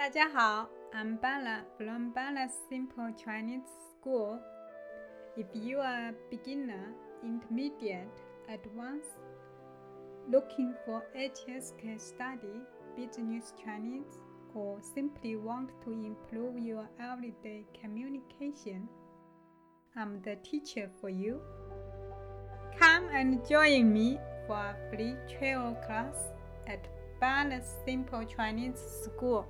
大家好，I'm Bala from Bala Simple Chinese School. If you are a beginner, intermediate, advanced, looking for HSK study, business Chinese, or simply want to improve your everyday communication, I'm the teacher for you. Come and join me for a free travel class at Bala Simple Chinese School.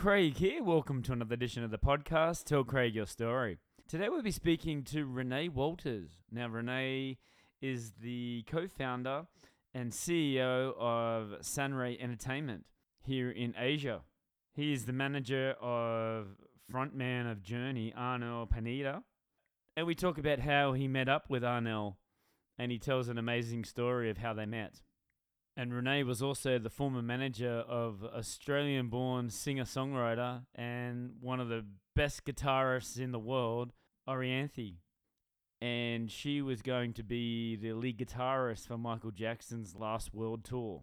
Craig here. Welcome to another edition of the podcast, Tell Craig Your Story. Today, we'll be speaking to Rene Walters. Now, Rene is the co founder and CEO of Sanre Entertainment here in Asia. He is the manager of frontman of Journey, Arnel Pineda. And we talk about how he met up with Arnel, and he tells an amazing story of how they met. And Rene was also the former manager of Australian born singer songwriter and one of the best guitarists in the world, Orianthi. And she was going to be the lead guitarist for Michael Jackson's last world tour.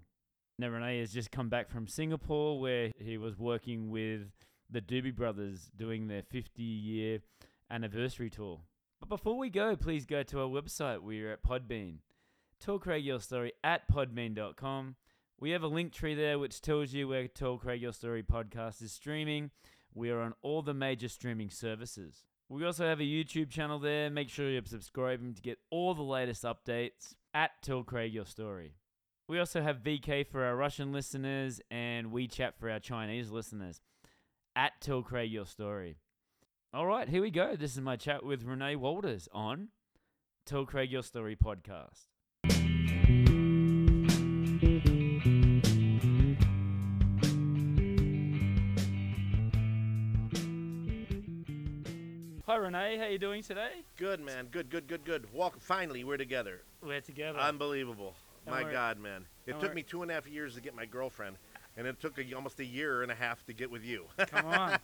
Now, Rene has just come back from Singapore where he was working with the Doobie Brothers doing their 50 year anniversary tour. But before we go, please go to our website. We're at Podbean. Tell Craig Your Story at podbean.com. We have a link tree there which tells you where Tell Craig Your Story podcast is streaming. We are on all the major streaming services. We also have a YouTube channel there. Make sure you're subscribing to get all the latest updates at Tell Craig Your Story. We also have VK for our Russian listeners and WeChat for our Chinese listeners at Tell Craig Your Story. All right, here we go. This is my chat with Rene Walters on Tell Craig Your Story podcast. Rene, how you doing today? Good man, good, good, good, good. Walk. Finally, we're together. We're together. Unbelievable. Don't My worry. God, man. It Don't took worry. me two and a half years to get my girlfriend, and it took a, almost a year and a half to get with you. Come on,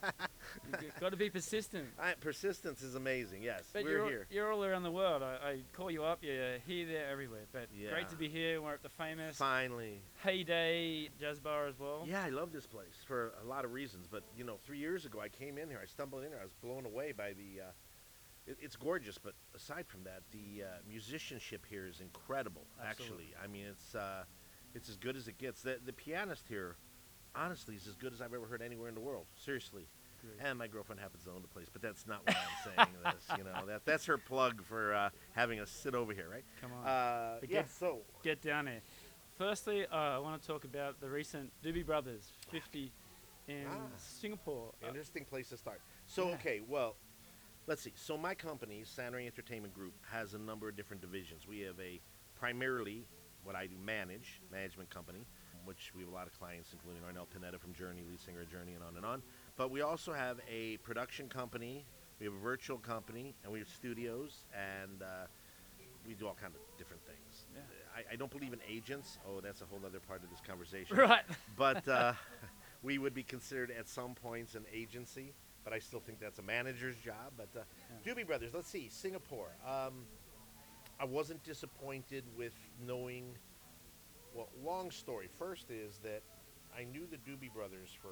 got to be persistent. I, persistence is amazing. Yes, But we're you're, here. you're all around the world. I, I call you up. You're here, there, everywhere. But great to be here. We're at the famous Finally. Heyday Jazz Bar as well. Yeah, I love this place for a lot of reasons. But you know, three years ago, I came in here. I stumbled in here. I was blown away by the. Uh, it, it's gorgeous, but aside from that, the uh, musicianship here is incredible. Absolutely. Actually, I mean, it's uh, it's as good as it gets. The the pianist here, honestly, is as good as I've ever heard anywhere in the world. Seriously. Great. And my girlfriend happens to own the place, but that's not why I'm saying this. You know, that that's her plug for uh, having us sit over here, right? Come on, Uh, yeah. get- So get down there. Firstly, uh, I want to talk about the recent Doobie Brothers 50 in Ah. Singapore. Uh, Interesting place to start. So, Yeah. okay, well, let's see. So, my company, Sanre Entertainment Group, has a number of different divisions. We have a primarily what I do manage, management company, which we have a lot of clients, including Arnel Pineda from Journey, lead singer of Journey, and on and on. But we also have a production company, we have a virtual company, and we have studios, and uh, we do all kinds of different things. Yeah. I, I don't believe in agents. Oh, that's a whole other part of this conversation right. but uh, we would be considered at some points an agency. But I still think that's a manager's job. But uh, Doobie Brothers, let's see, Singapore. Um, I wasn't disappointed with knowing. Well, long story. First is that I knew the Doobie Brothers for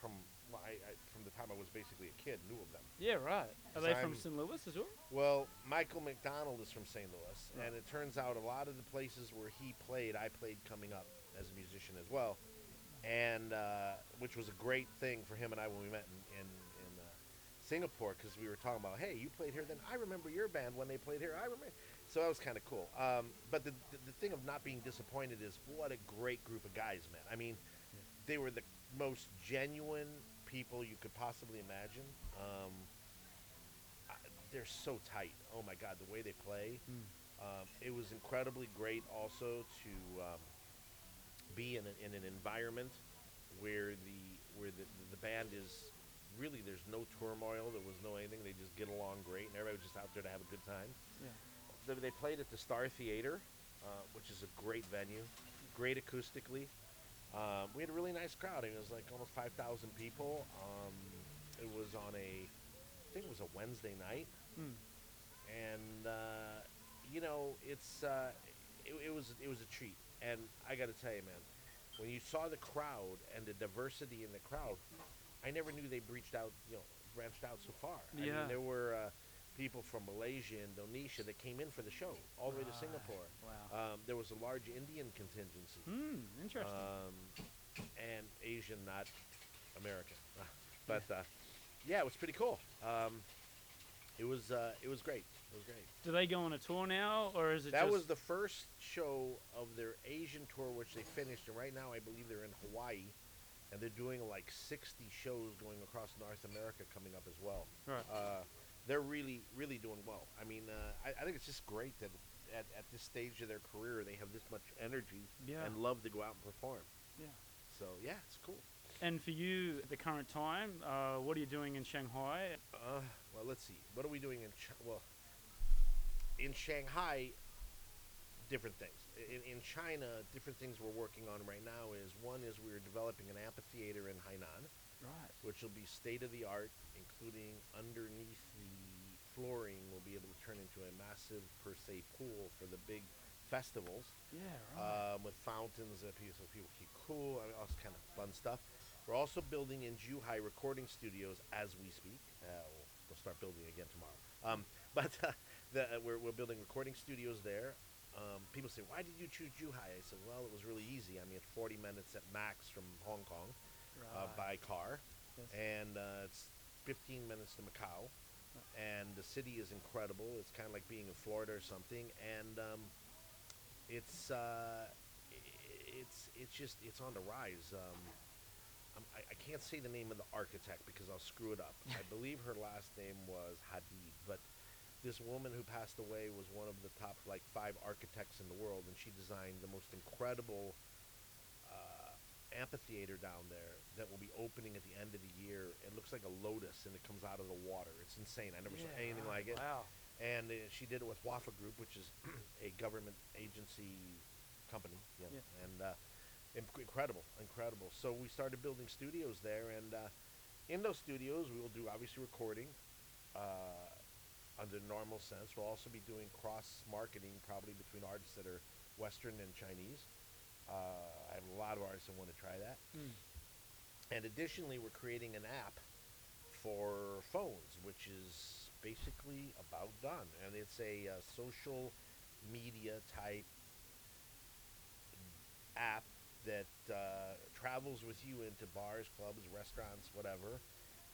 from well, I, I, from the time I was basically a kid. Knew of them. Yeah, right. Are they from I'm- St. Louis as well? Well, Michael McDonald is from St. Louis, Right. and it turns out a lot of the places where he played, I played coming up as a musician as well, and uh, which was a great thing for him and I when we met in in, in uh, Singapore because we were talking about, hey, you played here, then I remember your band when they played here. I remember. So that was kind of cool. Um, but the, the the thing of not being disappointed is what a great group of guys, man. I mean, they were the most genuine people you could possibly imagine. Um, I, they're so tight. Oh my God, the way they play. Um, it was incredibly great also to um, be in, a, in an environment where the where the, the band is really there's no turmoil. There was no anything. They just get along great, and everybody was just out there to have a good time. Yeah. They, played at the Star Theater, uh, which is a great venue, great acoustically. Um, we had a really nice crowd. It was like almost 5,000 people. Um, it was on a, I think it was a Wednesday night, Hmm. and uh, you know it's uh, it, it was it was a treat. And I got to tell you, man, when you saw the crowd and the diversity in the crowd, I never knew they breached out, you know, branched out so far. I Yeah. mean, there were uh, people from Malaysia, and Indonesia that came in for the show, all the way to Right. Singapore. Wow. Um, there was a large Indian contingency, Hmm. Interesting. um, and Asian, not American. but uh, yeah, it was pretty cool. Um, it was uh, it was great. It was great. Do they go on a tour now, or is it That just was the first show of their Asian tour, which they finished, and right now I believe they're in Hawaii, and they're doing like 60 shows going across North America coming up as well. right? Uh, they're really, really doing well. I mean, uh, I, I think it's just great that at, at this stage of their career they have this much energy Yeah. and love to go out and perform. Yeah. So yeah, it's cool. And for you, at the current time, uh, what are you doing in Shanghai? Uh, well, let's see. What are we doing in Chi- well in Shanghai? Different things. In, in China, different things we're working on right now is one is we're developing an amphitheater in Hainan, Right. which will be state of the art, including underneath the flooring, we'll be able to turn into a massive per se pool for the big festivals Yeah. Right. um, with fountains that people, so people keep cool. I mean, all this kind of fun stuff. We're also building in Zhuhai recording studios as we speak. Uh, we'll, we'll start building again tomorrow. Um, but uh, the, uh, we're, we're building recording studios there. Um, people say, why did you choose Zhuhai? I said, well, it was really easy. I mean, it's 40 minutes at max from Hong Kong uh, by car, Yes. and uh, it's 15 minutes to Macau. And the city is incredible. It's kind of like being in Florida or something. And um, it's uh, i- it's it's just it's on the rise. Um, I'm, I, I can't say the name of the architect because I'll screw it up. I believe her last name was Hadid, but this woman who passed away was one of the top like five architects in the world, and she designed the most incredible uh, amphitheater down there that will be opening at the end of the year. It looks like a lotus, and it comes out of the water. It's insane. I never saw anything right. like it Wow. and uh, she did it with Huafa Group, which is a government agency company. Yeah, Yeah. and uh, inc- incredible, incredible. So we started building studios there, and uh, in those studios, we will do obviously recording uh, under normal sense. We'll also be doing cross marketing, probably between artists that are Western and Chinese. Uh, I have a lot of artists that want to try that. Mm. And additionally, we're creating an app for phones, which is basically about done. And it's a uh, social media type app that uh, travels with you into bars, clubs, restaurants, whatever.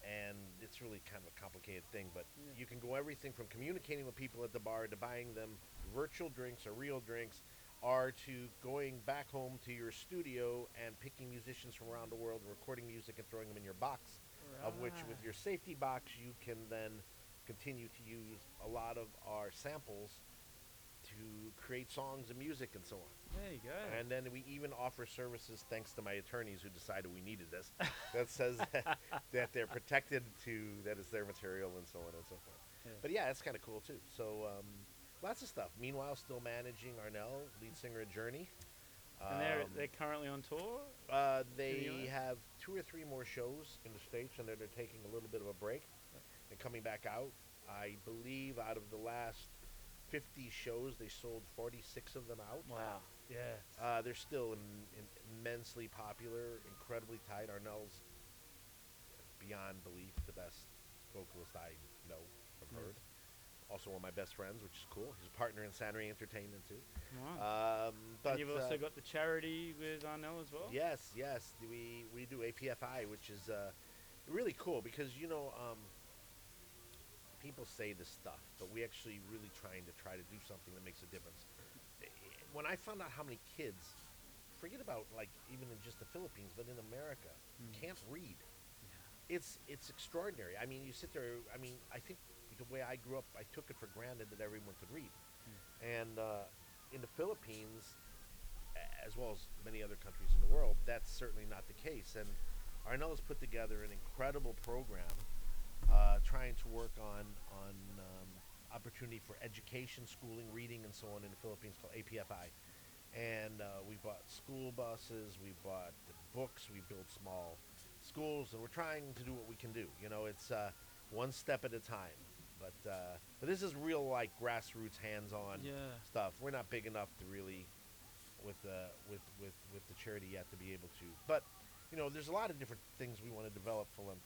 And it's really kind of a complicated thing, but Yeah. you can go everything from communicating with people at the bar to buying them virtual drinks or real drinks, or to going back home to your studio and picking musicians from around the world, recording music and throwing them in your box of which with your safety box you can then continue to use a lot of our samples to create songs and music and so on. There you go. And then we even offer services thanks to my attorneys who decided we needed this that says that, that they're protected to that is their material and so on and so forth. Yeah. But yeah, it's kind of cool too. So um, lots of stuff. Meanwhile, still managing Arnel, lead singer at Journey. and they're Um, they're currently on tour. uh, they have two or three more shows in the states, and then they're taking a little bit of a break and coming back out. I believe out of the last 50 shows, they sold 46 of them out. Wow. Yeah. Uh, they're still Im- im- immensely popular, incredibly tight. Arnel's beyond belief the best vocalist I know, have Mm. heard. Also one of my best friends, which is cool. He's a partner in Sanre Entertainment too. Wow. Um, but and you've also uh, got the charity with Arnel as well. Yes, yes. We we do APFI, which is uh, really cool because you know um, people say this stuff, but we actually really trying to try to do something that makes a difference. Eh, When I found out how many kids, forget about like even in just the Philippines, but in America, can't read. It's it's extraordinary. I mean, you sit there. I mean, I think the way I grew up, I took it for granted that everyone could read, and uh, in the Philippines, as well as many other countries in the world, that's certainly not the case. And Arnel has put together an incredible program uh, trying to work on on um, opportunity for education, schooling, reading, and so on in the Philippines called APFI. And uh, we bought school buses, we bought books, we built small schools, and we're trying to do what we can do. You know, it's uh, one step at a time. But uh, but this is real like grassroots, hands-on Yeah. stuff. We're not big enough to really with uh, with with with the charity yet to be able to. But you know, there's a lot of different things we want to develop philan-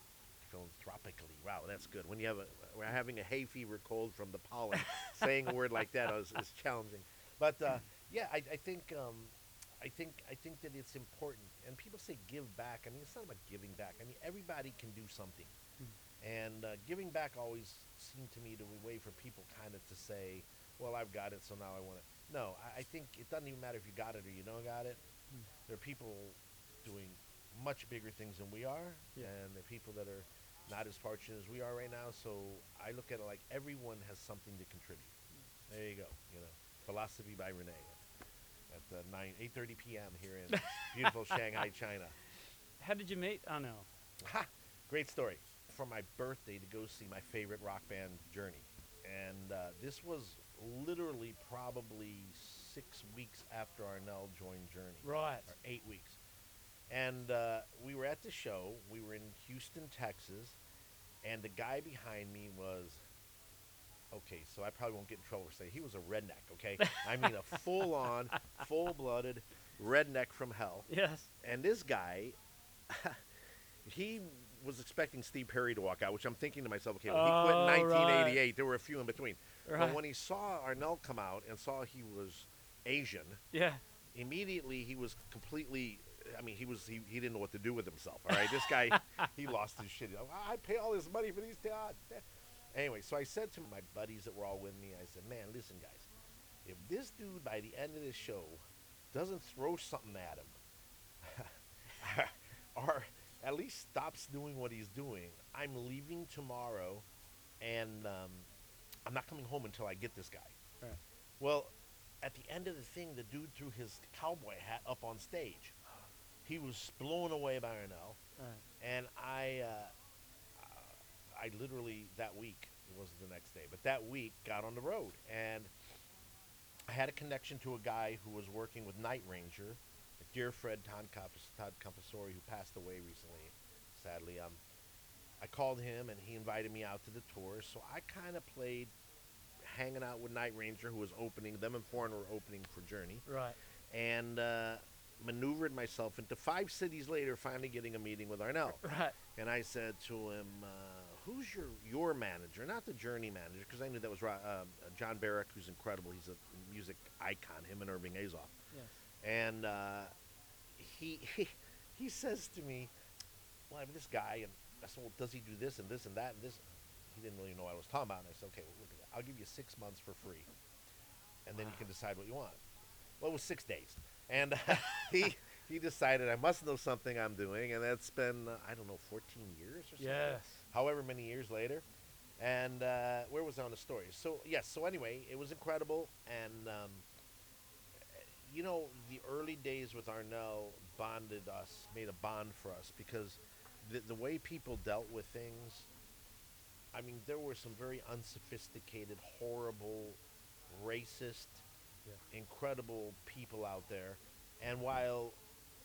philanthropically. Wow, that's good. When you have a we're having a hay fever cold from the pollen, saying a word like that is, is challenging. But uh, yeah, I, I think um, I think I think that it's important. And people say give back. I mean, it's not about giving back. I mean, everybody can do something. And uh, giving back always seemed to me to be a way for people kind of to say, well, I've got it, so now I want it. No, I, I think it doesn't even matter if you got it or you don't got it. There are people doing much bigger things than we are, Yeah. and there are people that are not as fortunate as we are right now. So I look at it like everyone has something to contribute. There you go. You know, philosophy by Rene at uh, nine eight thirty p.m. here in beautiful Shanghai, China. How did you meet Arnel? Ha! Great story. For my birthday to go see my favorite rock band, Journey. And uh, this was literally probably six weeks after Arnel joined Journey. Right. Or eight weeks. And uh, we were at the show. We were in Houston, Texas. And the guy behind me was. Okay, so I probably won't get in trouble for saying he was a redneck, okay? I mean, a full on, full blooded redneck from hell. Yes. And this guy, he was expecting Steve Perry to walk out, which I'm thinking to myself, okay, well, he quit Oh, in right. 1988. There were a few in between. Right. But when he saw Arnel come out and saw he was Asian, Yeah. immediately he was completely. I mean, he was he, he didn't know what to do with himself. All right, this guy he lost his shit. I pay all this money for these jobs. Ah, anyway, so I said to my buddies that were all with me, I said, "Man, listen, guys, if this dude by the end of this show doesn't throw something at him, or at least stops doing what he's doing, I'm leaving tomorrow, and um, I'm not coming home until I get this guy." Right. Well, at the end of the thing, the dude threw his cowboy hat up on stage. He was blown away by Arnel, Right. and I, uh, I literally that week it wasn't the next day, but that week got on the road, and I had a connection to a guy who was working with Night Ranger, dear friend Todd, Compos- Todd Compasori, who passed away recently, sadly. Um, I called him, and he invited me out to the tour, so I kind of played hanging out with Night Ranger, who was opening. Them and Foreigner were opening for Journey Right. and uh, maneuvered myself into five cities later, finally getting a meeting with Arnel. Right. And I said to him, uh, "Who's your your manager? Not the Journey manager, because I knew that was uh, John Baruck, who's incredible. He's a music icon. Him and Irving Azoff. Yes. And uh, he, he he says to me, "Well, I have this guy, and I said, well, does he do this and this and that and this?" He didn't really know what I was talking about, and I said, "Okay, well, look. I'll give you six months for free, and then you can decide what you want." Well, it was six days, and he he decided I must know something I'm doing, and that's been uh, I don't know 14 years or something. Yes. However many years later, and uh, where was I on the story? So yes. So anyway, it was incredible, and um, you know the early days with Arnel bonded us, made a bond for us because the the way people dealt with things. I mean, there were some very unsophisticated, horrible, racist, Yeah. incredible people out there. And while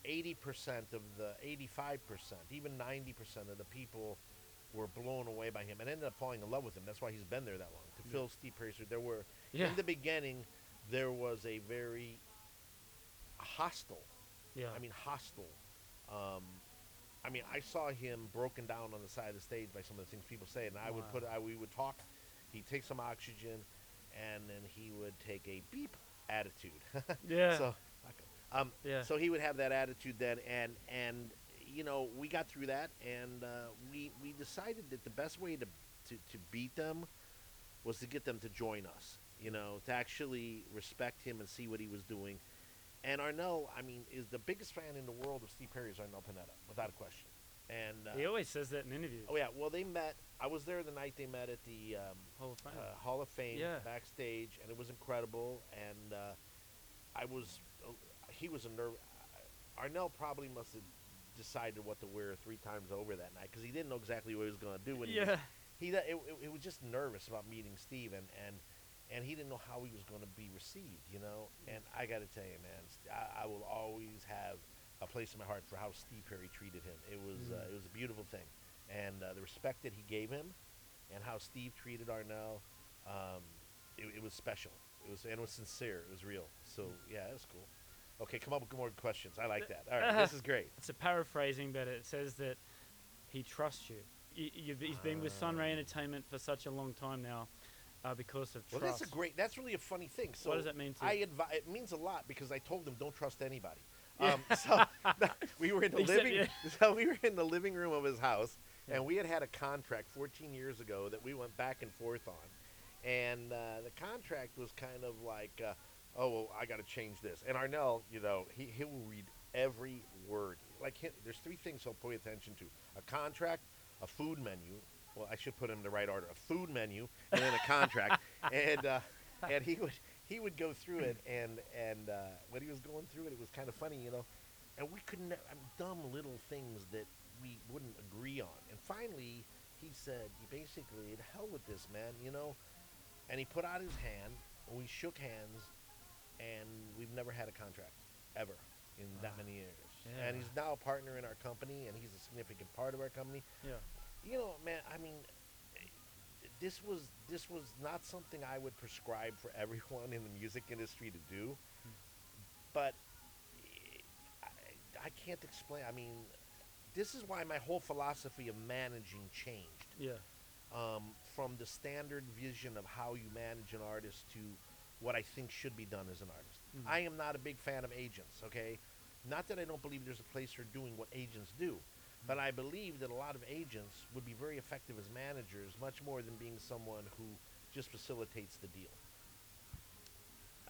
80% of the, 85%, even 90% of the people were blown away by him and ended up falling in love with him. That's why he's been there that long. To fill Steve Perry's shoes, there were, Yeah. in the beginning, there was a very hostile Yeah. I mean, hostile. Um, I mean, I saw him broken down on the side of the stage by some of the things people say, and I would put, I, we would talk. He'd take some oxygen, and then he would take a beep attitude. Yeah. So, um, Yeah. so he would have that attitude then, and and you know, we got through that, and uh, we we decided that the best way to, to to beat them was to get them to join us. You know, to actually respect him and see what he was doing. And Arnel, I mean, is the biggest fan in the world of Steve Perry is Arnel Pineda, without a question. And uh, He always says that in interviews. oh yeah, well they met. I was there the night they met at the um, Hall of Fame. uh, Hall of Fame Yeah. backstage, and it was incredible. And uh, I was, uh, he was a nerve. Arnel probably must have decided what to wear three times over that night because he didn't know exactly what he was going to do. When he was- yeah. he, it, it, it was just nervous about meeting Steve, and and and he didn't know how he was going to be received, you know. And I got to tell you, man, I, I will always have a place in my heart for how Steve Perry treated him. It was uh, Mm. it was a beautiful thing, and uh, the respect that he gave him, and how Steve treated Arnel, um, it, it was special. It was and it was sincere. It was real. So yeah, it was cool. Okay, come up with more questions. I like that. All right, this is great. It's a paraphrasing, but it says that he trusts you. you you've, he's been with Sanre Entertainment for such a long time now uh, because of Well, that's a great. That's really a funny thing. So what does that mean to I advi- it means a lot because I told them don't trust anybody. Um, so we were in the Except- living. yeah. So we were in the living room of his house, Yeah. and we had had a contract 14 years ago that we went back and forth on, and uh, the contract was kind of like, uh, oh, well, I got to change this. And Arnel, you know, he he will read every word. Like he, there's three things he'll pay attention to: a contract, a food menu. Well, I should put him in the right order: a food menu, and then a contract. and uh, and he would he would go through it, and and uh, when he was going through it, it was kind of funny, you know. And we couldn't I mean, dumb little things that we wouldn't agree on. And finally, he said, "You basically, the hell with this, man," you know. And he put out his hand, and we shook hands, and we've never had a contract ever in that many years. Yeah. And he's now a partner in our company, and he's a significant part of our company yeah. You know, man, I mean, this was this was not something I would prescribe for everyone in the music industry to do, but I, I can't explain. I mean, this is why my whole philosophy of managing changed Yeah. um, from the standard vision of how you manage an artist to what I think should be done as an artist. Mhm. I am not a big fan of agents, okay? Not that I don't believe there's a place for doing what agents do, but I believe that a lot of agents would be very effective as managers, much more than being someone who just facilitates the deal.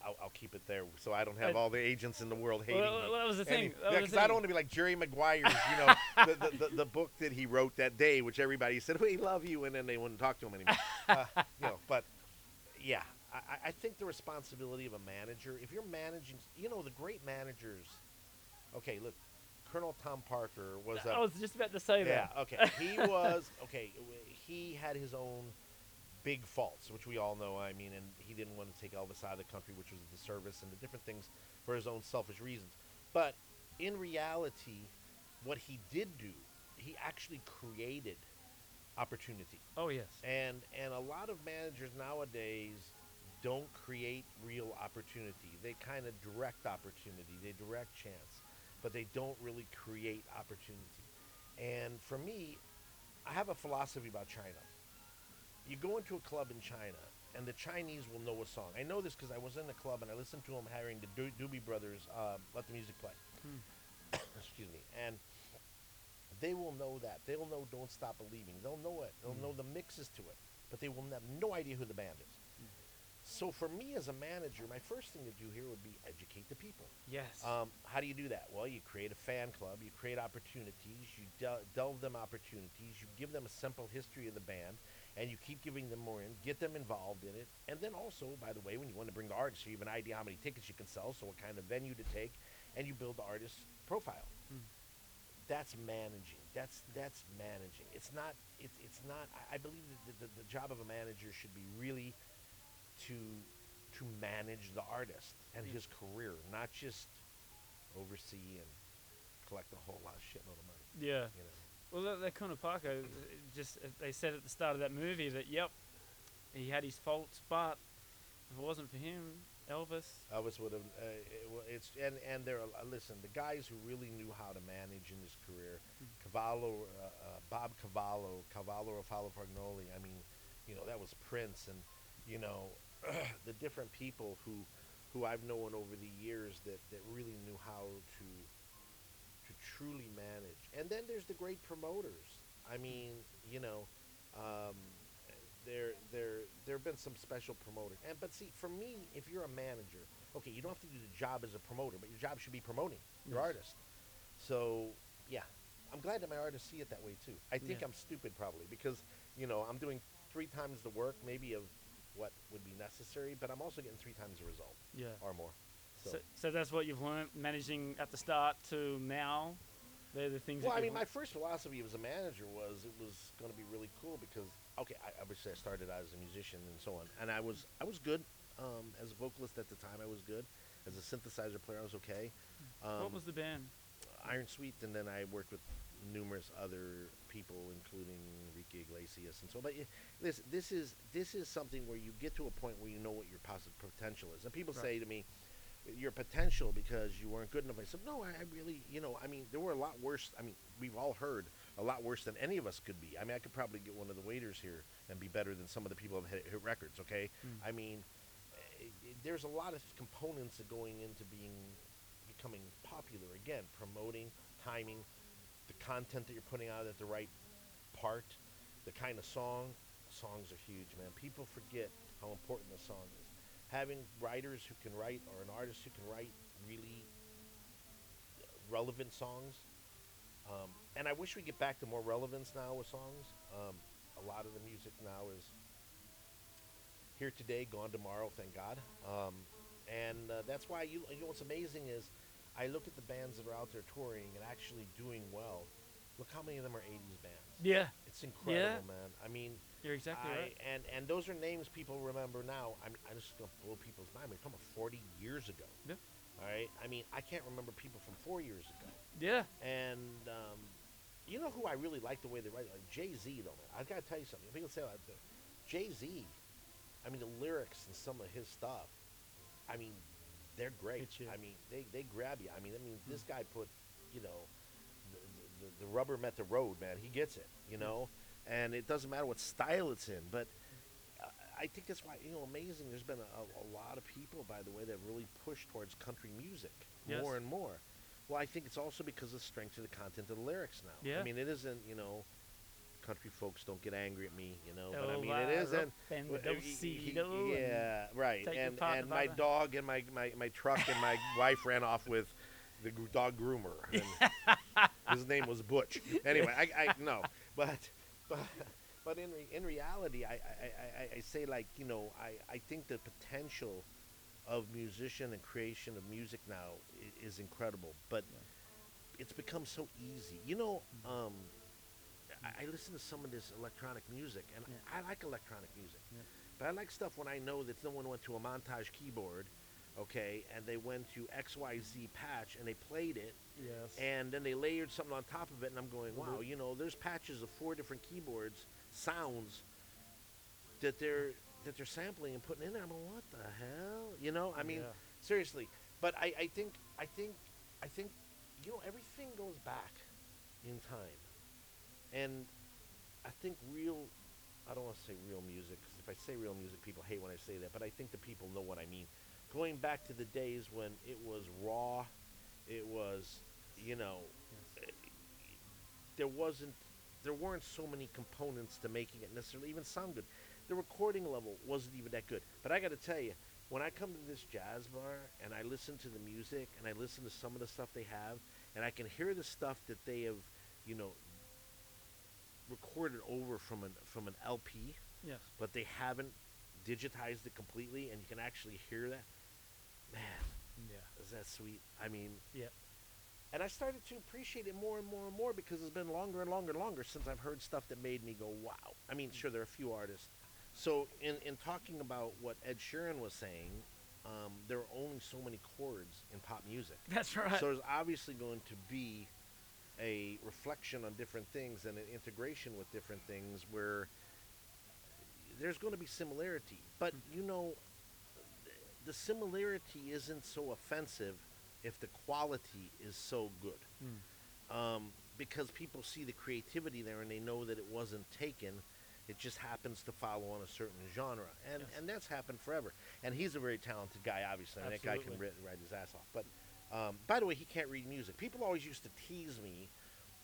I'll, I'll keep it there so I don't have Uh, all the agents in the world hating Well, me. well, that was the thing. that yeah, was 'cause the I don't want to be like Jerry Maguire's, you know, the, the, the, the book that he wrote that day, which everybody said, "We love you," and then they wouldn't talk to him anymore. uh, you know, but yeah, I, I- I think the responsibility of a manager, if you're managing, you know, the great managers. Okay, look, Colonel Tom Parker was a I was just about to say yeah, that. okay. He was okay. He had his own big faults, which we all know. I mean, and he didn't want to take Elvis out of the country, which was the service and the different things for his own selfish reasons. But in reality, what he did do, he actually created opportunity. Oh yes. And and a lot of managers nowadays don't create real opportunity. They kind of direct opportunity. They direct chance, but they don't really create opportunity. And for me, I have a philosophy about China. You go into a club in China, and the Chinese will know a song. I know this because I was in the club and I listened to them hiring the Do- Doobie Brothers uh, let the music play. Excuse me. And they will know that. They'll know "Don't Stop Believing." They'll know it. They'll know the mixes to it, but they will have no idea who the band is. So for me as a manager, my first thing to do here would be educate the people. Yes. Um, how do you do that? Well, you create a fan club, you create opportunities, you del- delve them opportunities, you give them a simple history of the band, and you keep giving them more in, get them involved in it. And then also, by the way, when you want to bring the artist, you have an idea how many tickets you can sell, so what kind of venue to take, and you build the artist's profile. Mm. That's managing. That's that's managing. It's not. It's it's not. I, I believe that the, the, the job of a manager should be really to to manage the artist and Mm. his career, not just oversee and collect a whole lot of shitload of money. yeah. You know. Well, that, that Colonel Parker, uh, just uh, they said at the start of that movie that yep, he had his faults, but if it wasn't for him, Elvis. Elvis would have. Uh, it, wa- it's and and there. Are, uh, listen, the guys who really knew how to manage in his career, Cavallo, uh, uh, Bob Cavallo, Cavallo Ruffalo Fargnoli. I mean, you know that was Prince, and you know the different people who who I've known over the years that that really knew how to to truly manage. And then there's the great promoters. I mean, you know, um, there there there have been some special promoters. And but see, for me, if you're a manager, okay, you don't have to do the job as a promoter, but your job should be promoting your Yes. artist. So yeah, I'm glad that my artists see it that way too. I think Yeah. I'm stupid probably because you know I'm doing three times the work maybe of what would be necessary, but I'm also getting three times the result Yeah. or more. So, So, so that's what you've learned managing at the start to now. They're the things. well, that I you've mean, my first philosophy as a manager was it was going to be really cool because okay, I, obviously I started out as a musician and so on, and I was I was good um, as a vocalist at the time. I was good as a synthesizer player. I was okay. Um, what was the band? Iron Sweet, and then I worked with numerous other people, including Enrique Iglesias and so. But this this is this is something where you get to a point where you know what your positive potential is, and people Right. say to me, "Your potential because you weren't good enough." I said, "No, I, I really, you know, I mean, there were a lot worse. I mean, we've all heard a lot worse than any of us could be. I mean, I could probably get one of the waiters here and be better than some of the people that hit, hit records. Okay, Mm. I mean." eh, eh, There's a lot of components that going into being becoming popular again promoting timing the content that you're putting out at the right part the kind of song songs are huge man. People forget how important the song is. Having writers who can write or an artist who can write really relevant songs um, and i wish we get back to more relevance now with songs. Um, a lot of the music now is here today gone tomorrow thank god. Um, and uh, that's why you, you know what's amazing is I look at the bands that are out there touring and actually doing well. Look how many of them are 80s bands. Yeah, It's incredible, man. I mean, you're exactly I, right. and and those are names people remember now. I mean, I'm just gonna blow people's mind. We're talking about 40 years ago. Yeah. All right. I mean, I can't remember people from four years ago. Yeah, And um, you know who I really like the way they write? Like Jay Z, though, man. I gotta tell you something. People say that Jay Z. I mean, the lyrics and some of his stuff. I mean, they're great. I mean, they, they grab you. I mean, I mean, this guy put, you know, the, the, the rubber met the road, man. He gets it, you know, and it doesn't matter what style it's in. But I think that's why you know, amazing. There's been a, a lot of people, by the way, that really push towards country music Yes. more and more. Well, I think it's also because of the strength of the content of the lyrics now. Yeah. I mean, it isn't, you know, country folks don't get angry at me, you know, but I Oh, mean, it isn't. And don't see he- no, and yeah, right. And and my dog and my, my, my truck and my wife ran off with the dog groomer. And his name was Butch. Anyway, I, I no, but but but in re, in reality, I, I, I, I- say like you know I, I think the potential of musician and creation of music now i- is incredible, but it's become so easy. You know, um, I, I listen to some of this electronic music, and Yeah. I like electronic music, Yeah. but I like stuff when I know that someone went to a montage keyboard, okay, and they went to X Y Z patch and they played it, Yes. and then they layered something on top of it, and I'm going, wow, Mhm. you know, there's patches of four different keyboards, sounds that they're that they're sampling and putting in there. I'm like, what the hell? You know, I mean, Yeah. seriously. But I, I think I think I think you know everything goes back in time, and I think real. I don't want to say real music because if I say real music, people hate when I say that. But I think the people know what I mean. Going back to the days when it was raw, it was, you know, Yes. Eh, there wasn't there weren't so many components to making it necessarily even sound good. The recording level wasn't even that good. But I got to tell you, when I come to this jazz bar and I listen to the music and I listen to some of the stuff they have and I can hear the stuff that they have, you know, recorded over from an from an LP, Yes. but they haven't digitized it completely and you can actually hear that. Man, Yeah. is that sweet? I mean, Yeah. and I started to appreciate it more and more and more because it's been longer and longer and longer since I've heard stuff that made me go, wow. I mean, sure, there are a few artists. So, in, in talking about what Ed Sheeran was saying, um, there are only so many chords in pop music. That's right. So, there's obviously going to be a reflection on different things and an integration with different things where there's going to be similarity. But, you know, the similarity isn't so offensive if the quality is so good. Mm. Um, because people see the creativity there and they know that it wasn't taken. It just happens to follow on a certain genre, and Yes. and that's happened forever. And he's a very talented guy, obviously. I mean, that guy can write, write his ass off. But um, by the way, he can't read music. People always used to tease me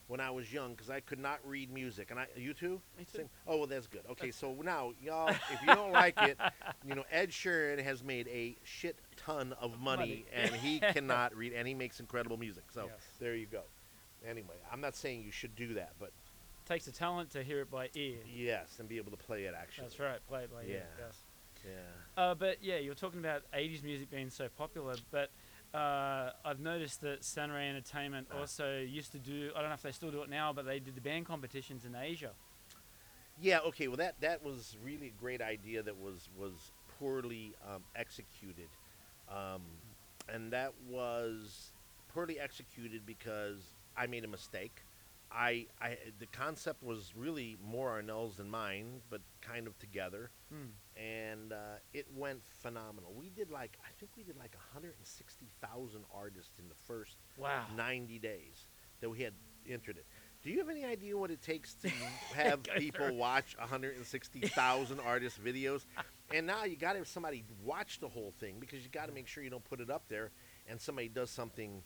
when I was young because I could not read music. And I, you too? Me too. Oh, well, that's good. Okay, so now, y'all, if you don't like it, you know, Ed Sheeran has made a shit ton of money, Money. and he cannot read, and he makes incredible music. So Yes. there you go. Anyway, I'm not saying you should do that, but it Takes a talent to hear it by ear. yes, and be able to play it actually. That's right. Play it by ear. Yeah. Yes. Yeah. Uh, but yeah, you're talking about 80s music being so popular, but uh, I've noticed that Sanre Entertainment also used to do, I don't know if they still do it now, but they did the band competitions in Asia. Yeah. Okay. Well, that that was really a great idea that was was poorly um, executed, um, and that was poorly executed because I made a mistake. I, I the concept was really more Arnel's than mine, but kind of together, Hmm. and uh, it went phenomenal. We did like I think we did like 160,000 artists in the first Wow. 90 days that we had entered it. Do you have any idea what it takes to have people watch 160,000 artist videos? And now you got to have somebody watch the whole thing because you got to make sure you don't put it up there and somebody does something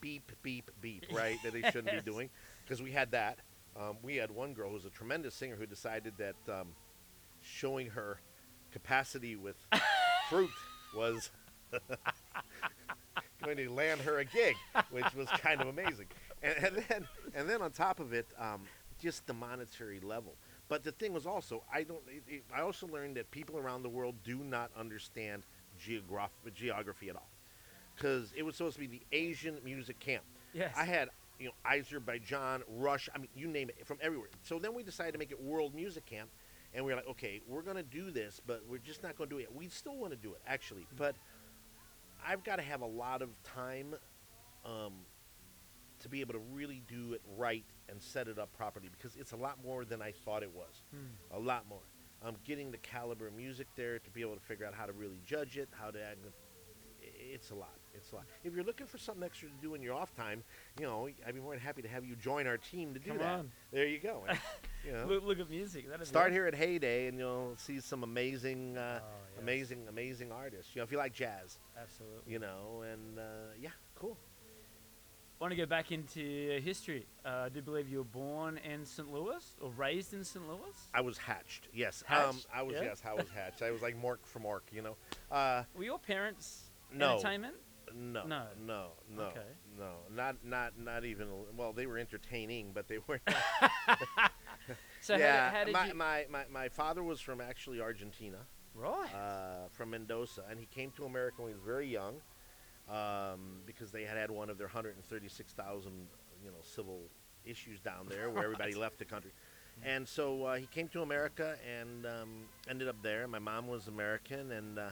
beep, beep, beep, right, that they shouldn't Yes. be doing. Because we had that. Um, we had one girl who was a tremendous singer who decided that um, showing her capacity with fruit was going to land her a gig, which was kind of amazing. And, and then, and then on top of it, um, just the monetary level. But the thing was also, I don't. It, it, I also learned that people around the world do not understand geograph- geography at all, because it was supposed to be the Asian music camp. Yes. I had, you know, Azerbaijan, Russia, I mean, you name it, from everywhere. So then we decided to make it World Music Camp, and we were like, okay, we're going to do this, but we're just not going to do it. We still want to do it, actually, but I've got to have a lot of time um, to be able to really do it right and set it up properly because it's a lot more than I thought it was. Hmm. A lot more. Um, getting the caliber of music there to be able to figure out how to really judge it, how to add. It's a lot. It's a lot. If you're looking for something extra to do in your off time, you know, I'd be more than happy to have you join our team to do Come that. on. There you go. And, you know, Look, look at music. That is start here at Heyday, and you'll see some amazing, uh, Oh, yes. amazing, amazing artists. You know, if you like jazz, Absolutely. you know, and uh, yeah, cool. want to go back into history. Uh, I do believe you were born in St. Louis or raised in St. Louis. I was hatched. Yes. Um, I was. yeah? Yes, I was hatched. I was like Mork from Mork. You know. Uh, Were your parents No. entertainment? No. No. No. No. Okay. No. Not. Not. Not even. Well, they were entertaining, but they were. Not. so yeah. how, how did my, you? my my my father was from actually Argentina, right. uh, from Mendoza, and he came to America when he was very young, um, because they had had one of their 136,000 you know civil issues down there where everybody left the country. And so uh, he came to America and um, ended up there. My mom was American, and uh,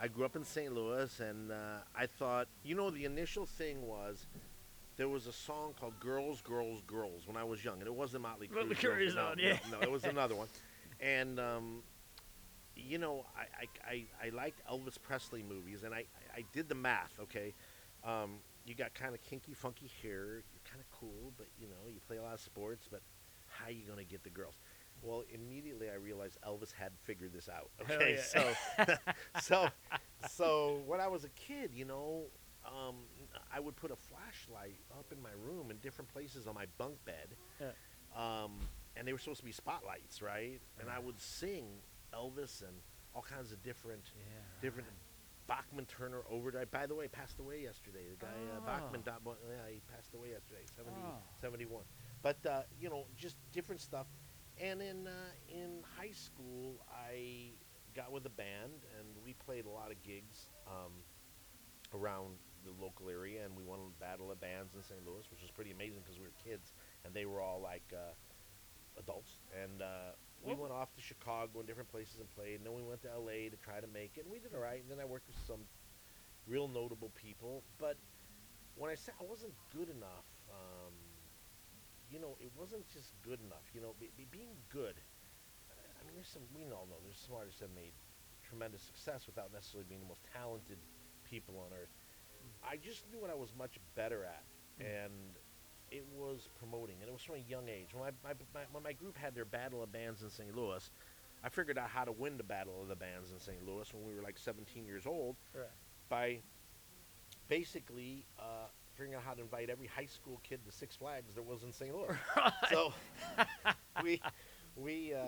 I grew up in St. Louis. And uh, I thought, you know, the initial thing was there was a song called "Girls, Girls, Girls" when I was young, and it wasn't Motley Crue. Motley no, Crue, no, no, yeah. no, no, it was another one. And um, you know, I, I, I, I liked Elvis Presley movies, and I, I did the math. Okay, um, you got kind of kinky, funky hair. You're kind of cool, but you know, you play a lot of sports. But how are you gonna get the girls? Well, immediately I realized Elvis had figured this out. Okay, yeah. so so so when I was a kid, you know, um, I would put a flashlight up in my room in different places on my bunk bed, Yeah. um, and they were supposed to be spotlights, right? And I would sing Elvis and all kinds of different yeah. different Bachman Turner overdrive. By the way, passed away yesterday. The guy uh, Oh. Bachman, dot, yeah, he passed away yesterday, 70, Oh. 71. But uh, you know, just different stuff. And in uh, in high school, I got with a band, and we played a lot of gigs um, around the local area, and we won a battle of bands in St. Louis, which was pretty amazing because we were kids, and they were all like uh, adults. And uh, we went off to Chicago and different places and played, and then we went to L.A. to try to make it, and we did all right. And then I worked with some real notable people, but when I said I wasn't good enough, you know, it wasn't just good enough. You know, be, be, being good. I mean, there's some we all know there's some artists that made tremendous success without necessarily being the most talented people on earth. I just knew what I was much better at, and it was promoting, and it was from a young age. When my, my, my when my group had their battle of bands in St. Louis, I figured out how to win the battle of the bands in St. Louis when we were like 17 years old Right. by basically uh, figuring out how to invite every high school kid to Six Flags there was in St. Louis. So we we uh,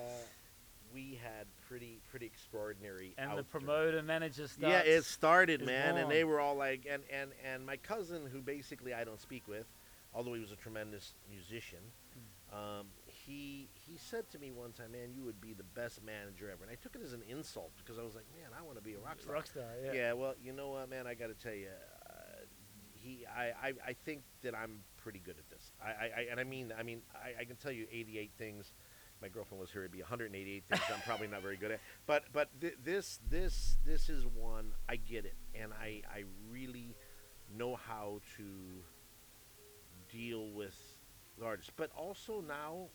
we had pretty pretty extraordinary. And the promoter manager starts. yeah, it started, man, and they were all like, and and and my cousin, who basically I don't speak with, although he was a tremendous musician, Hmm. um, he he said to me one time, "Man, you would be the best manager ever," and I took it as an insult because I was like, "Man, I want to be a rock star." Rockstar, yeah. Yeah, well, you know what, man? I got to tell you, he, I, I, I think that I'm pretty good at this. I, I, I and I mean, I mean, I, I can tell you 88 things. My girlfriend was here. It'd be 188 things. I'm probably not very good at. But, but th- this, this, this is one. I get it, and I, I really know how to deal with the artists. But also now,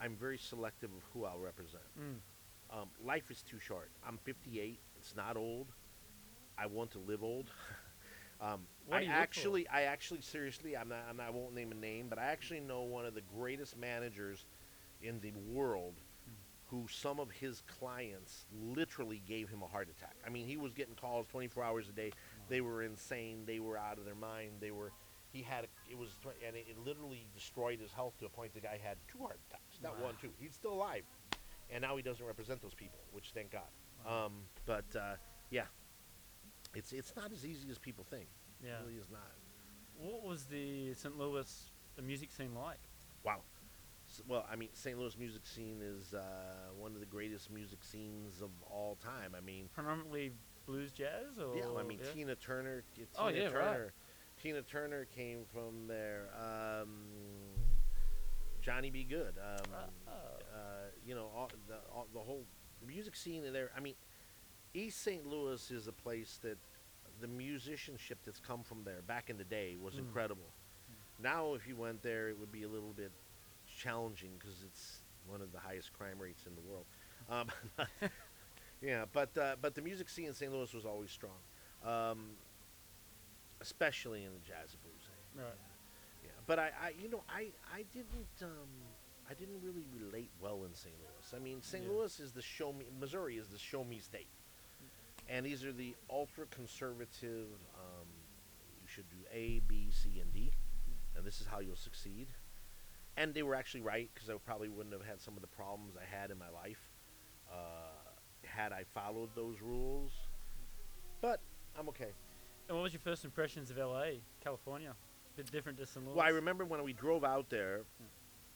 I'm very selective of who I'll represent. Mm. Um, life is too short. I'm 58. It's not old. I want to live old. um, I do you look for? actually, I actually, seriously, I'm not, I'm not, I won't name a name, but I actually know one of the greatest managers in the world, Hmm. who some of his clients literally gave him a heart attack. I mean, he was getting calls 24 hours a day. They were insane. They were out of their mind. They were. He had. A, it was, and it, it literally destroyed his health to a point the guy had two heart attacks, not one, two. He's still alive and now he doesn't represent those people, which thank God. Um, but uh, yeah, it's it's not as easy as people think. Yeah. It really is not. What was the St. Louis the music scene like? Wow. S well, I mean, St. Louis music scene is uh, one of the greatest music scenes of all time. I mean, Predominantly blues jazz, or yeah, I mean yeah? Tina Turner. Tina Oh, yeah, right. Turner. Tina Turner came from there. Um, Johnny B. Goode. Um, Oh. uh, you know, all, the all, the whole music scene in there. I mean, East St. Louis is a place that the musicianship that's come from there back in the day was Mm. incredible. Now, if you went there, it would be a little bit challenging because it's one of the highest crime rates in the world. Um, yeah, but uh, but the music scene in St. Louis was always strong, um, especially in the jazz and blues. Right. Yeah, but I, I you know, I, I didn't, um, I didn't really relate well in St. Louis. I mean, St. Yeah. Louis is the show me, Missouri is the show me state, and these are the ultra conservative. Um, you should do A, B, C, and D, and this is how you'll succeed. And they were actually right because I probably wouldn't have had some of the problems I had in my life uh, had I followed those rules. But I'm okay. And what was your first impressions of LA, California? A bit different to St. Louis. Well, I remember when we drove out there.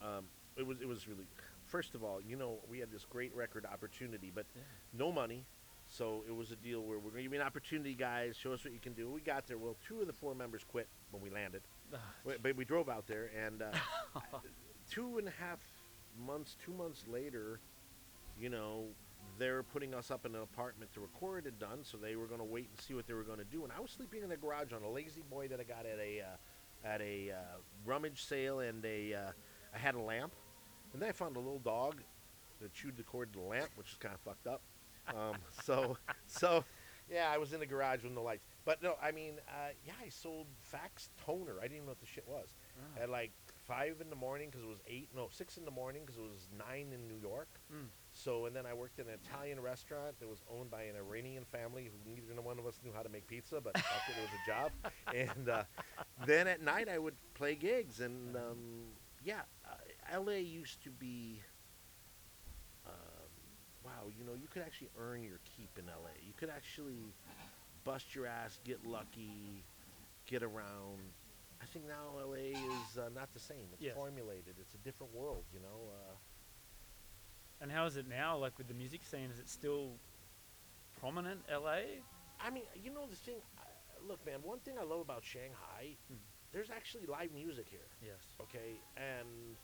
Um, it was it was really. First of all, you know, we had this great record opportunity, but Yeah. no money. So it was a deal where we're going to give you an opportunity, guys. Show us what you can do. We got there. Well, two of the four members quit when we landed. Ah, Wait, But we drove out there, and uh, two and a half months, two months later, you know, they're putting us up in an apartment. The record had done, so they were going to wait and see what they were going to do. And I was sleeping in the garage on a lazy boy that I got at a uh, at a uh, rummage sale, and a uh, I had a lamp, and then I found a little dog that chewed the cord to the lamp, which is kind of fucked up. Um, so so yeah, I was in the garage when the lights. But no, I mean, uh, yeah, I sold fax toner. I didn't even know what the shit was ah. at like five in the morning because it was eight, no, six in the morning because it was nine in New York. Mm. So, and then I worked in an Italian restaurant that was owned by an Iranian family who neither one of us knew how to make pizza, but it, it was a job. And uh, then at night I would play gigs, and um, yeah, uh, LA used to be. Wow, you know, you could actually earn your keep in LA. You could actually bust your ass, get lucky, get around. I think now LA is uh, not the same. It's formulated. It's a different world, you know. Uh, And how is it now? Like with the music scene, is it still prominent? LA. I mean, you know the thing. Uh, look, man. One thing I love about Shanghai, Hmm. there's actually live music here. Yes. Okay, and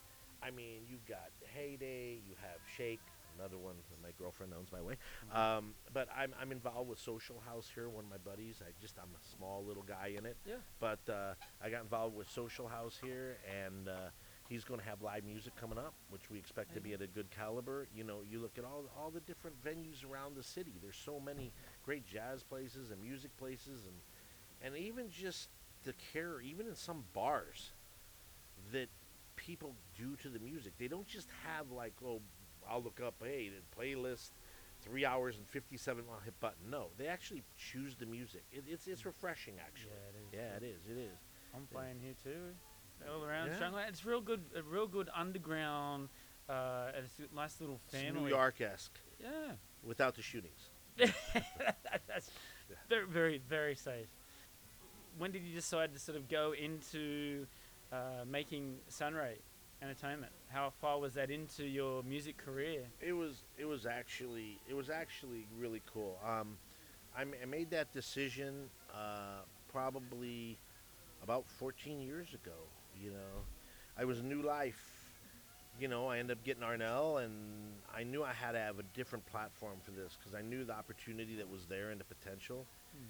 I mean, you've got Heyday, you have Shake, another one that my girlfriend owns, by the way. Mhm. Um, but I'm, I'm involved with Social House here, one of my buddies. I just I'm a small little guy in it. Yeah. But uh, I got involved with Social House here, and uh, he's going to have live music coming up, which we expect to be at a good caliber. You know, you look at all all the different venues around the city. There's so many great jazz places and music places, and and even just the care, even in some bars, that people do to the music. They don't just have like, oh, I'll look up, hey, the playlist, three hours and fifty-seven. I'll hit button. No, they actually choose the music. It, it's it's refreshing, actually. Yeah, it is. Yeah, it is. It is. I'm Yeah. playing here too. All around Yeah. Strangler. It's real good. A real good underground. Uh, and it's a nice little It's family. New York esque Yeah. without the shootings. That's very, very, very safe. When did you decide to sort of go into uh, making Sanre Entertainment? How far was that into your music career? It was it was actually it was actually really cool. Um, I, made that decision uh, probably about 14 years ago. You know, I was a new life. You know, I ended up getting Arnel, and I knew I had to have a different platform for this because I knew the opportunity that was there and the potential. Hmm.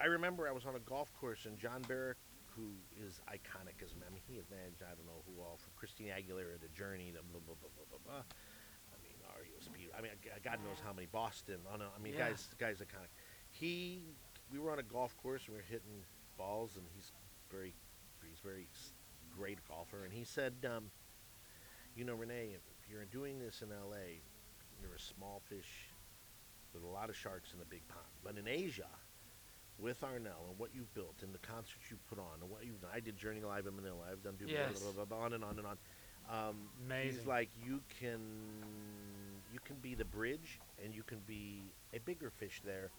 I remember I was on a golf course, and John Baruck, who is iconic as I mean, he has managed I don't know who all from Christine Aguilera to Journey to blah blah blah blah blah. blah. I mean, REO Speed. I mean, God knows how many Boston. Oh know, I mean, Yeah. guys, guy's iconic. He, we were on a golf course. and We were hitting balls, and he's very, he's very great golfer. And he said, um, you know, Rene, if you're doing this in LA, you're a small fish with a lot of sharks in a big pond. But in Asia, with Arnel and what you've built and the concerts you put on and what you've done, I did Journey Live in Manila. I've done do blah, Yes. blah, blah, blah, on and on and on. Um, Amazing. He's like you can you can be the bridge and you can be a bigger fish there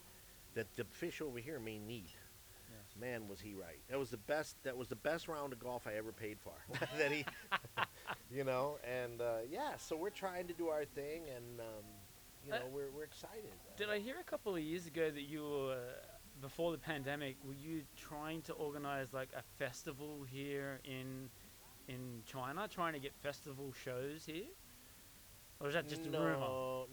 that the fish over here may need. Yes. Man, was he right? That was the best. That was the best round of golf I ever paid for. that he, you know, and uh, yeah. So we're trying to do our thing, and um, you Uh, know, we're we're excited. Did I hear a couple of years ago that you were, before the pandemic, were you trying to organize like a festival here in in China, trying to get festival shows here? Or is that just no, a rumor?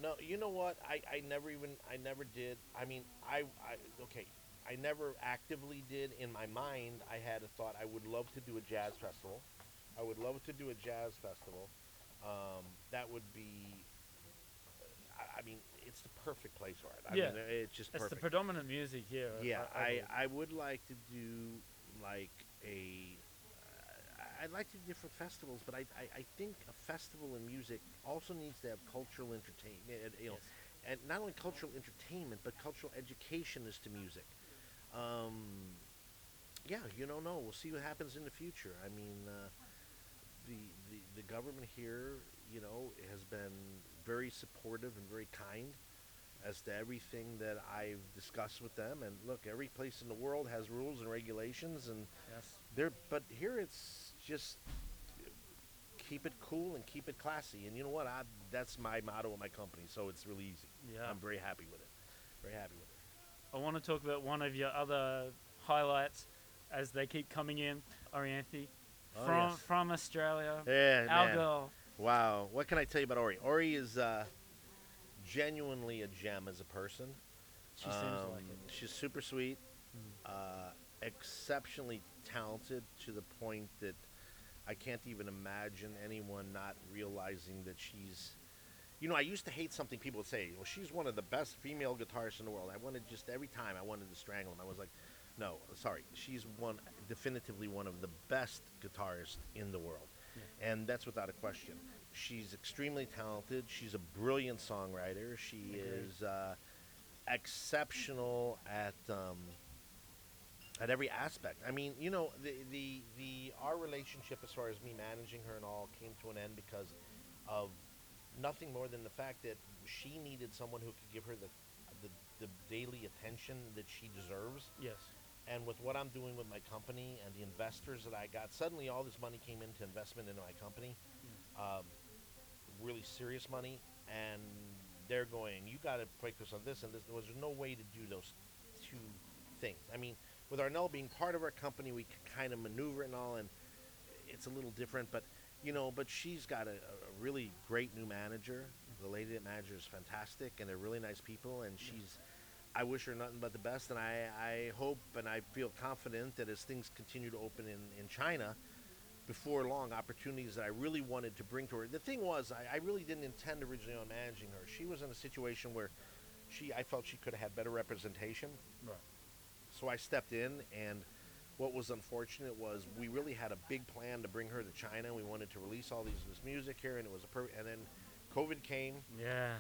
No, you know what? I, I never even I never did. I mean, I, I okay. I never actively did. In my mind, I had a thought. I would love to do a jazz festival. I would love to do a jazz festival. Um, that would be. I, I mean, it's the perfect place for it. I Yeah. mean, it's just That's the predominant music here. yeah, I, believe. I would like to do like a. I- I'd like to do different festivals, but I, I, I think a festival in music also needs to have cultural entertainment. You know, Yes. and not only cultural entertainment, but cultural education is to music. Um, yeah, you don't know. We'll see what happens in the future. I mean, uh, the, the the government here, you know, has been very supportive and very kind as to everything that I've discussed with them. And look, every place in the world has rules and regulations, and Yes. there. But here, it's just keep it cool and keep it classy. And you know what? I, that's my motto of my company. So it's really easy. Yeah. I'm very happy with it. Very happy with it. I want to talk about one of your other highlights as they keep coming in, Orianthi, Oh, from yes. from Australia. Yeah, Our man. girl. Wow. What can I tell you about Ori? Ori is uh, genuinely a gem as a person. She seems like Um, it. She's super sweet, Mm. uh, exceptionally talented to the point that I can't even imagine anyone not realizing that she's. You know, I used to hate something people would say. Well, she's one of the best female guitarists in the world. I wanted just every time I wanted to strangle them. I was like, no, sorry. She's one, definitively one of the best guitarists in the world, and that's without a question. She's extremely talented. She's a brilliant songwriter. She is uh, exceptional at um, at every aspect. I mean, you know, the, the the our relationship as far as me managing her and all came to an end because of nothing more than the fact that she needed someone who could give her the the, the daily attention that she deserves. Yes. And with what I'm doing with my company and the investors that I got, suddenly all this money came into investment into my company, um, really serious money, and they're going, you got to focus on this and this. There was no way to do those two things. I mean, with Arnel being part of our company, we can kind of maneuver and all, and it's a little different, but you know, but she's got a, a really great new manager. The lady that manages is fantastic, and they're really nice people, and she's. I wish her nothing but the best, and I, I hope and I feel confident that as things continue to open in, in China, before long, opportunities that I really wanted to bring to her. The thing was, I, I really didn't intend originally on managing her. She was in a situation where she, I felt she could have had better representation. Right. So I stepped in, and what was unfortunate was we really had a big plan to bring her to China. We wanted to release all these this music here, and it was a per- and then COVID came, Yeah.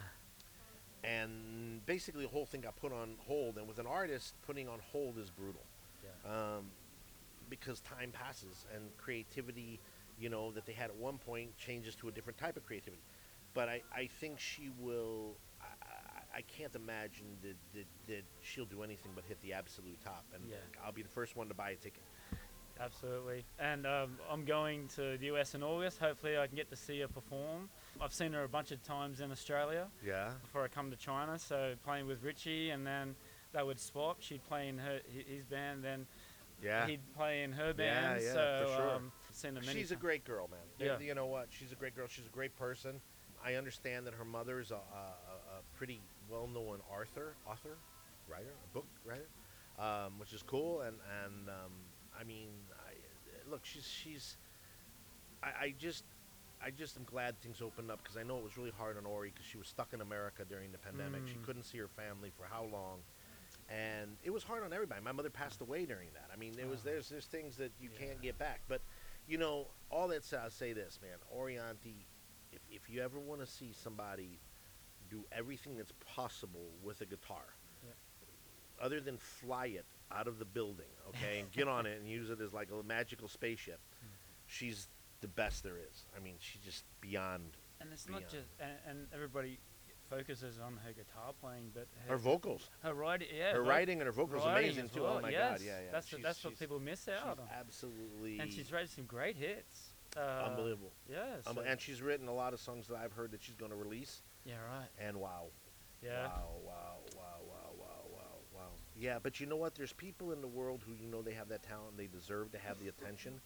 And basically the whole thing got put on hold. And with an artist, putting on hold is brutal. Yeah. Um, because time passes and creativity, you know, that they had at one point changes to a different type of creativity. But I, I think she will. I, can't imagine that, that, that she'll do anything but hit the absolute top, and Yeah. I'll be the first one to buy a ticket. Absolutely. And um, I'm going to the US in August. Hopefully, I can get to see her perform. I've seen her a bunch of times in Australia Yeah. before I come to China. So playing with Richie, and then they would swap. She'd play in her his band, then Yeah. he'd play in her band. yeah, so for sure. um, seen her many She's a great girl, man. Yeah. You know what? She's a great girl. She's a great person. I understand that her mother's a, a, a a pretty well-known author, author, writer, a book writer, um, which is cool. And and um, I mean, I, look, she's she's. I, I just. I just am glad things opened up because I know it was really hard on Ori because she was stuck in America during the pandemic. She Mm. couldn't see her family for how long, and it was hard on everybody. My mother passed away during that. I mean, there was Oh. there's there's things that you can't get back. But you know, all that said, I'll say this, man. Orianthi, if if you ever want to see somebody do everything that's possible with a guitar, Yep. other than fly it out of the building, okay, and get on it and use it as like a magical spaceship, Hmm. she's the best there is. I mean, she's just beyond And it's not just, and, and everybody focuses on her guitar playing, but her, her vocals. her writing, yeah, her writing and her vocals amazing too. well, Oh my yes. god, yeah, yeah. That's she's, that's what people miss out on. absolutely And she's raised some great hits. Uh, unbelievable. Yeah. Um, and she's written a lot of songs that I've heard that she's going to release. yeah. Right. And wow, Yeah. wow, wow, wow, wow, wow, wow, wow. Yeah, but you know what? There's people in the world who you know they have that talent. And they deserve to have the attention.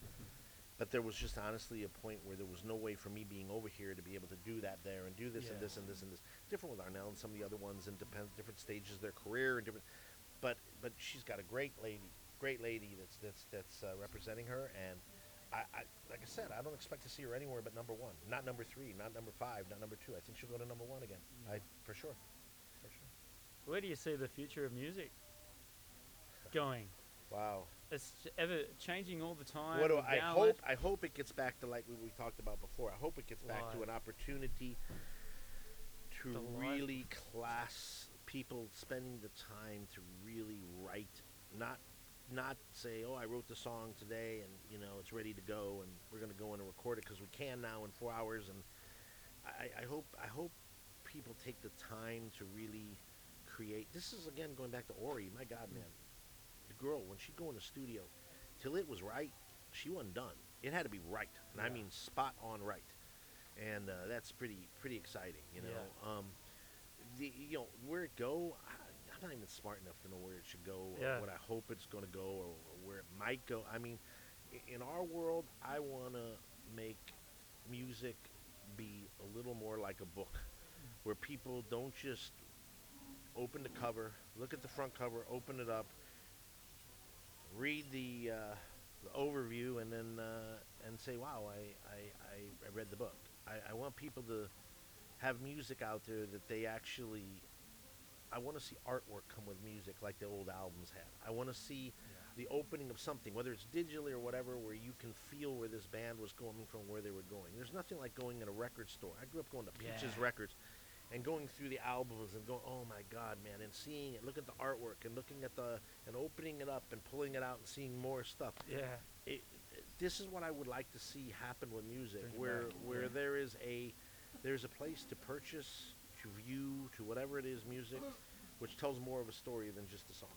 But there was just honestly a point where there was no way for me being over here to be able to do that there and do this and this and this and this. Different with Arnel and some of the other ones and depend, different stages of their career and different. But but she's got a great lady, great lady that's that's that's uh, representing her. And I, I like I said, I don't expect to see her anywhere but number one, not number three, not number five, not number two. I think she'll go to number one again. I for sure, for sure. Where do you see the future of music going? Wow. It's ever changing all the time. What do I hope? I hope it gets back to like we, we talked about before. I hope it gets back to an opportunity to The really class people spending the time to really write, not not say, oh, I wrote the song today and you know it's ready to go and we're gonna go in and record it because we can now in four hours. And I, I hope I hope people take the time to really create. This is again going back to Ori. My God, man, the girl when she go in the studio, till it was right, she wasn't done. It had to be right, and I mean spot on right. And uh, that's pretty pretty exciting, you know. Yeah. Um, the you know where it go, I, I'm not even smart enough to know where it should go, or Yeah. what I hope it's going to go, or, or where it might go. I mean, in our world, I want to make music be a little more like a book, where people don't just open the cover, look at the front cover, open it up, read the, uh, the overview, and then uh, and say, "Wow, I, I, I, read the book." I, I want people to have music out there that they actually. I want to see artwork come with music like the old albums had. I want to see the opening of something, whether it's digitally or whatever, where you can feel where this band was coming from, where they were going. There's nothing like going in a record store. I grew up going to Peaches Yeah. Records and going through the albums and going, oh my God, man, and seeing it, look at the artwork and looking at the, and opening it up and pulling it out and seeing more stuff. Yeah. It, this is what I would like to see happen with music, Bring where back, where yeah. there is a there's a place to purchase, to view, to whatever it is, music, which tells more of a story than just a song.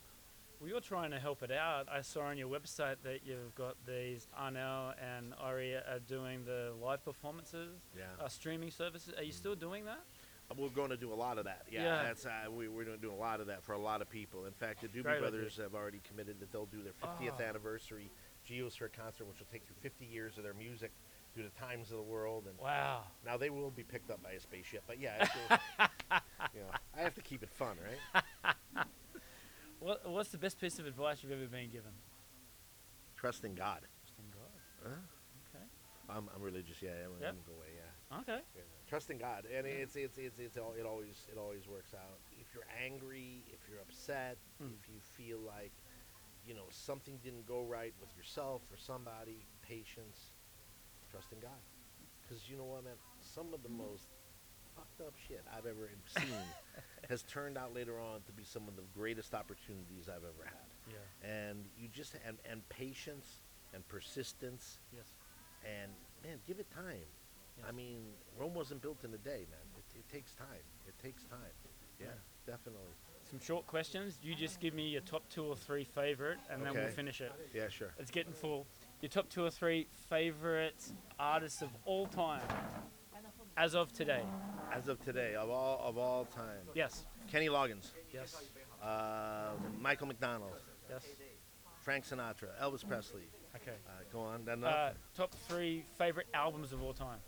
Well, you're trying to help it out. I saw on your website that you've got these Arnel and Ori are doing the live performances, Yeah. uh, streaming services. Are you still doing that? We're going to do a lot of that. Yeah, Yeah. that's uh, we, we're going to do a lot of that for a lot of people. In fact, the Doobie Great idea. Brothers have already committed that they'll do their 50th Ah. anniversary Geosphere concert, which will take through 50 years of their music through the times of the world. And Wow. now they will be picked up by a spaceship, but yeah, uh, you know, I have to keep it fun, right? What, what's the best piece of advice you've ever been given? Trust in God. Trust in God. Huh? Okay. I'm, I'm religious. Yeah, I'm, Yep. I'm go away. Yeah. Okay. Yeah. Trust in God, and it's it's it's it's all, it always it always works out. If you're angry, if you're upset, Mm. if you feel like you know something didn't go right with yourself or somebody, patience, trust in God, because you know what, man, some of the most fucked up shit I've ever seen has turned out later on to be some of the greatest opportunities I've ever had Yeah. and you just and, and patience and persistence Yes. and man, give it time. I mean, Rome wasn't built in a day, man. It, it takes time. It takes time. Yeah, definitely. Some short questions. You just give me your top two or three favorite, and then we'll finish it. Yeah, sure. It's getting full. Your top two or three favorite artists of all time, as of today. As of today, of all of all time, Yes. Kenny Loggins, Yes. uh, Michael McDonald, Yes. Frank Sinatra, Elvis Presley. Okay. Uh, go on. Then Uh, top three favorite albums of all time.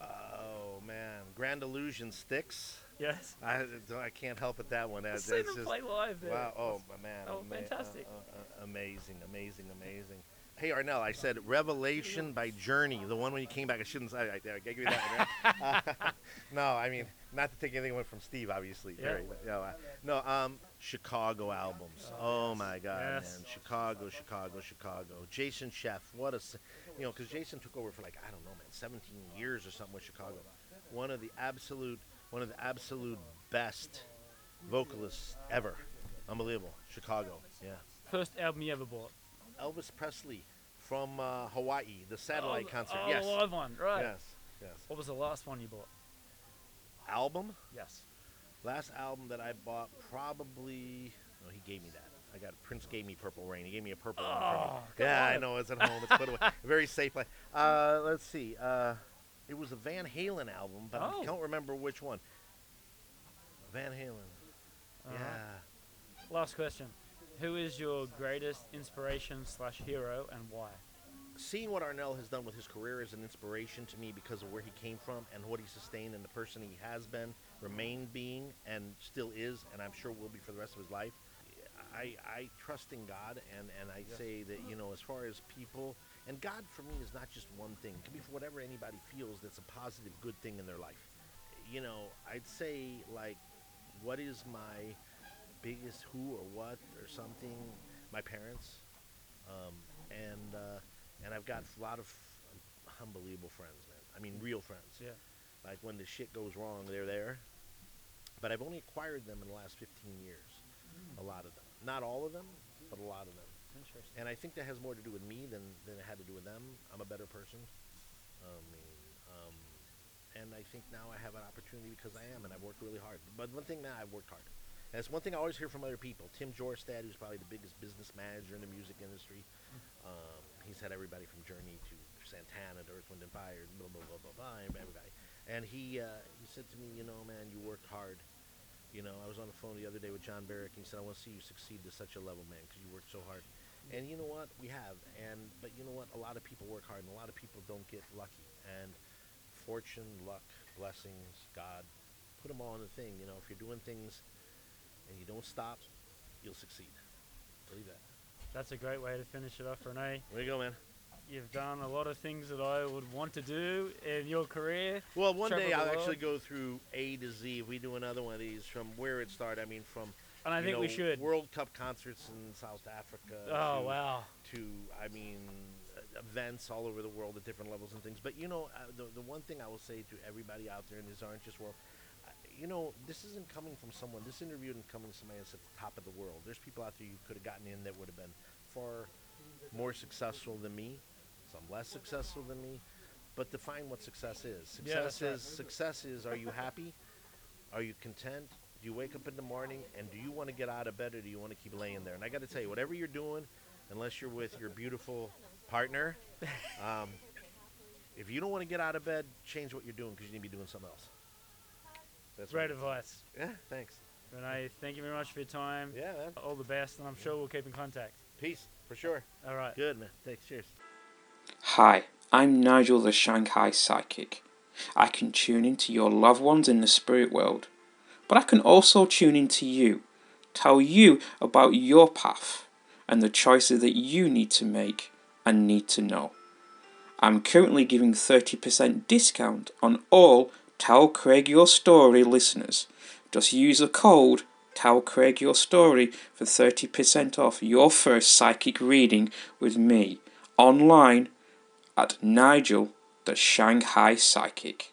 Oh man, Grand Illusion Styx. Yes. I, I can't help it that one. I've seen them just play live there. wow. Oh my man. Oh, ama- uh, fantastic. uh, uh, amazing, amazing, amazing. Hey Arnel, I said Revelation by Journey, the one when you came back. I shouldn't say. I, I, I gave you that one. Right? Uh, no, I mean not to take anything away from Steve, obviously. Yeah. Very, know, uh, no, um, Chicago albums. Oh, my God, Yes. man, Chicago, Chicago, Chicago. Jason Scheff, what a, you know, because Jason took over for like I don't know, man, 17 years or something with Chicago. One of the absolute, one of the absolute best vocalists ever. Unbelievable. Chicago, yeah. First album you ever bought. Elvis Presley from uh, Hawaii, the satellite oh, concert. Oh, yes. the live one. Right. Yes. Yes. What was the last one you bought? Album. Yes. Last album that I bought probably. Oh, he gave me that. I got Prince gave me Purple Rain. He gave me a purple one. from- Oh, yeah, I know. It's at home. It's put away. Very safe. Uh, let's see. Uh, it was a Van Halen album, but Oh. I don't remember which one. Van Halen. Uh-huh. Yeah. Last question. Who is your greatest inspiration slash hero and why? seeing what Arnel has done with his career is an inspiration to me because of where he came from and what he sustained and the person he has been, remained being, and still is, and I'm sure will be for the rest of his life. I, I trust in God, and, and I say that, you know, as far as people, and God for me is not just one thing. It can be for whatever anybody feels that's a positive, good thing in their life. You know, I'd say, like, what is my biggest who or what or something? My parents. Um, and, uh, and I've got a lot of unbelievable friends, man. I mean, real friends. Yeah. Like when the shit goes wrong, they're there. But I've only acquired them in the last 15 years. A lot of them. Not all of them, but a lot of them. Interesting. And I think that has more to do with me than, than it had to do with them. I'm a better person. I mean, um, and I think now I have an opportunity because I am, and I've worked really hard. But one thing now, I've worked hard. And it's one thing I always hear from other people. Tim Jorstad, who's probably the biggest business manager in the music industry, um, he's had everybody from Journey to Santana to Earth, Wind, and Fire, blah, blah, blah, blah, blah, everybody. And he, uh, he said to me, you know, man, you worked hard. You know, I was on the phone the other day with John Baruck, and he said, I want to see you succeed to such a level, man, because you worked so hard. And you know what? We have. And But you know what? A lot of people work hard, and a lot of people don't get lucky. And fortune, luck, blessings, God, put them all in the thing. You know, if you're doing things and you don't stop, you'll succeed. Believe that. That's a great way to finish it off, Rene. There you go, man. You've done a lot of things that I would want to do in your career. Well, one Travel day I'll actually go through A to Z. If we do another one of these from where it started, I mean, from And I think we should. World Cup concerts in South Africa. Oh, to, wow. To I mean, events all over the world at different levels and things. But you know, uh, the the one thing I will say to everybody out there in this aren't just world. uh, You know, this isn't coming from someone. This interview isn't coming from somebody that's at the top of the world. There's people out there you could have gotten in that would have been far more successful than me, some less successful than me. But define what success is. Yeah, Success right. is success is are you happy? Are you content? Do you wake up in the morning and do you want to get out of bed or do you want to keep laying there? And I got to tell you, whatever you're doing, unless you're with your beautiful partner, um, if you don't want to get out of bed, change what you're doing because you need to be doing something else. That's Great advice. Yeah, thanks. Rene, thank you very much for your time. Yeah, man. All the best, and I'm sure we'll keep in contact. Peace for sure. All right. Good, man. Thanks. Cheers. Hi, I'm Nigel the Shanghai Psychic. I can tune into your loved ones in the spirit world, but I can also tune into you, tell you about your path and the choices that you need to make and need to know. I'm currently giving 30% discount on all Tell Craig Your Story listeners. Just use the code Tell Craig Your Story for 30% off your first psychic reading with me online at Nigel the Shanghai Psychic.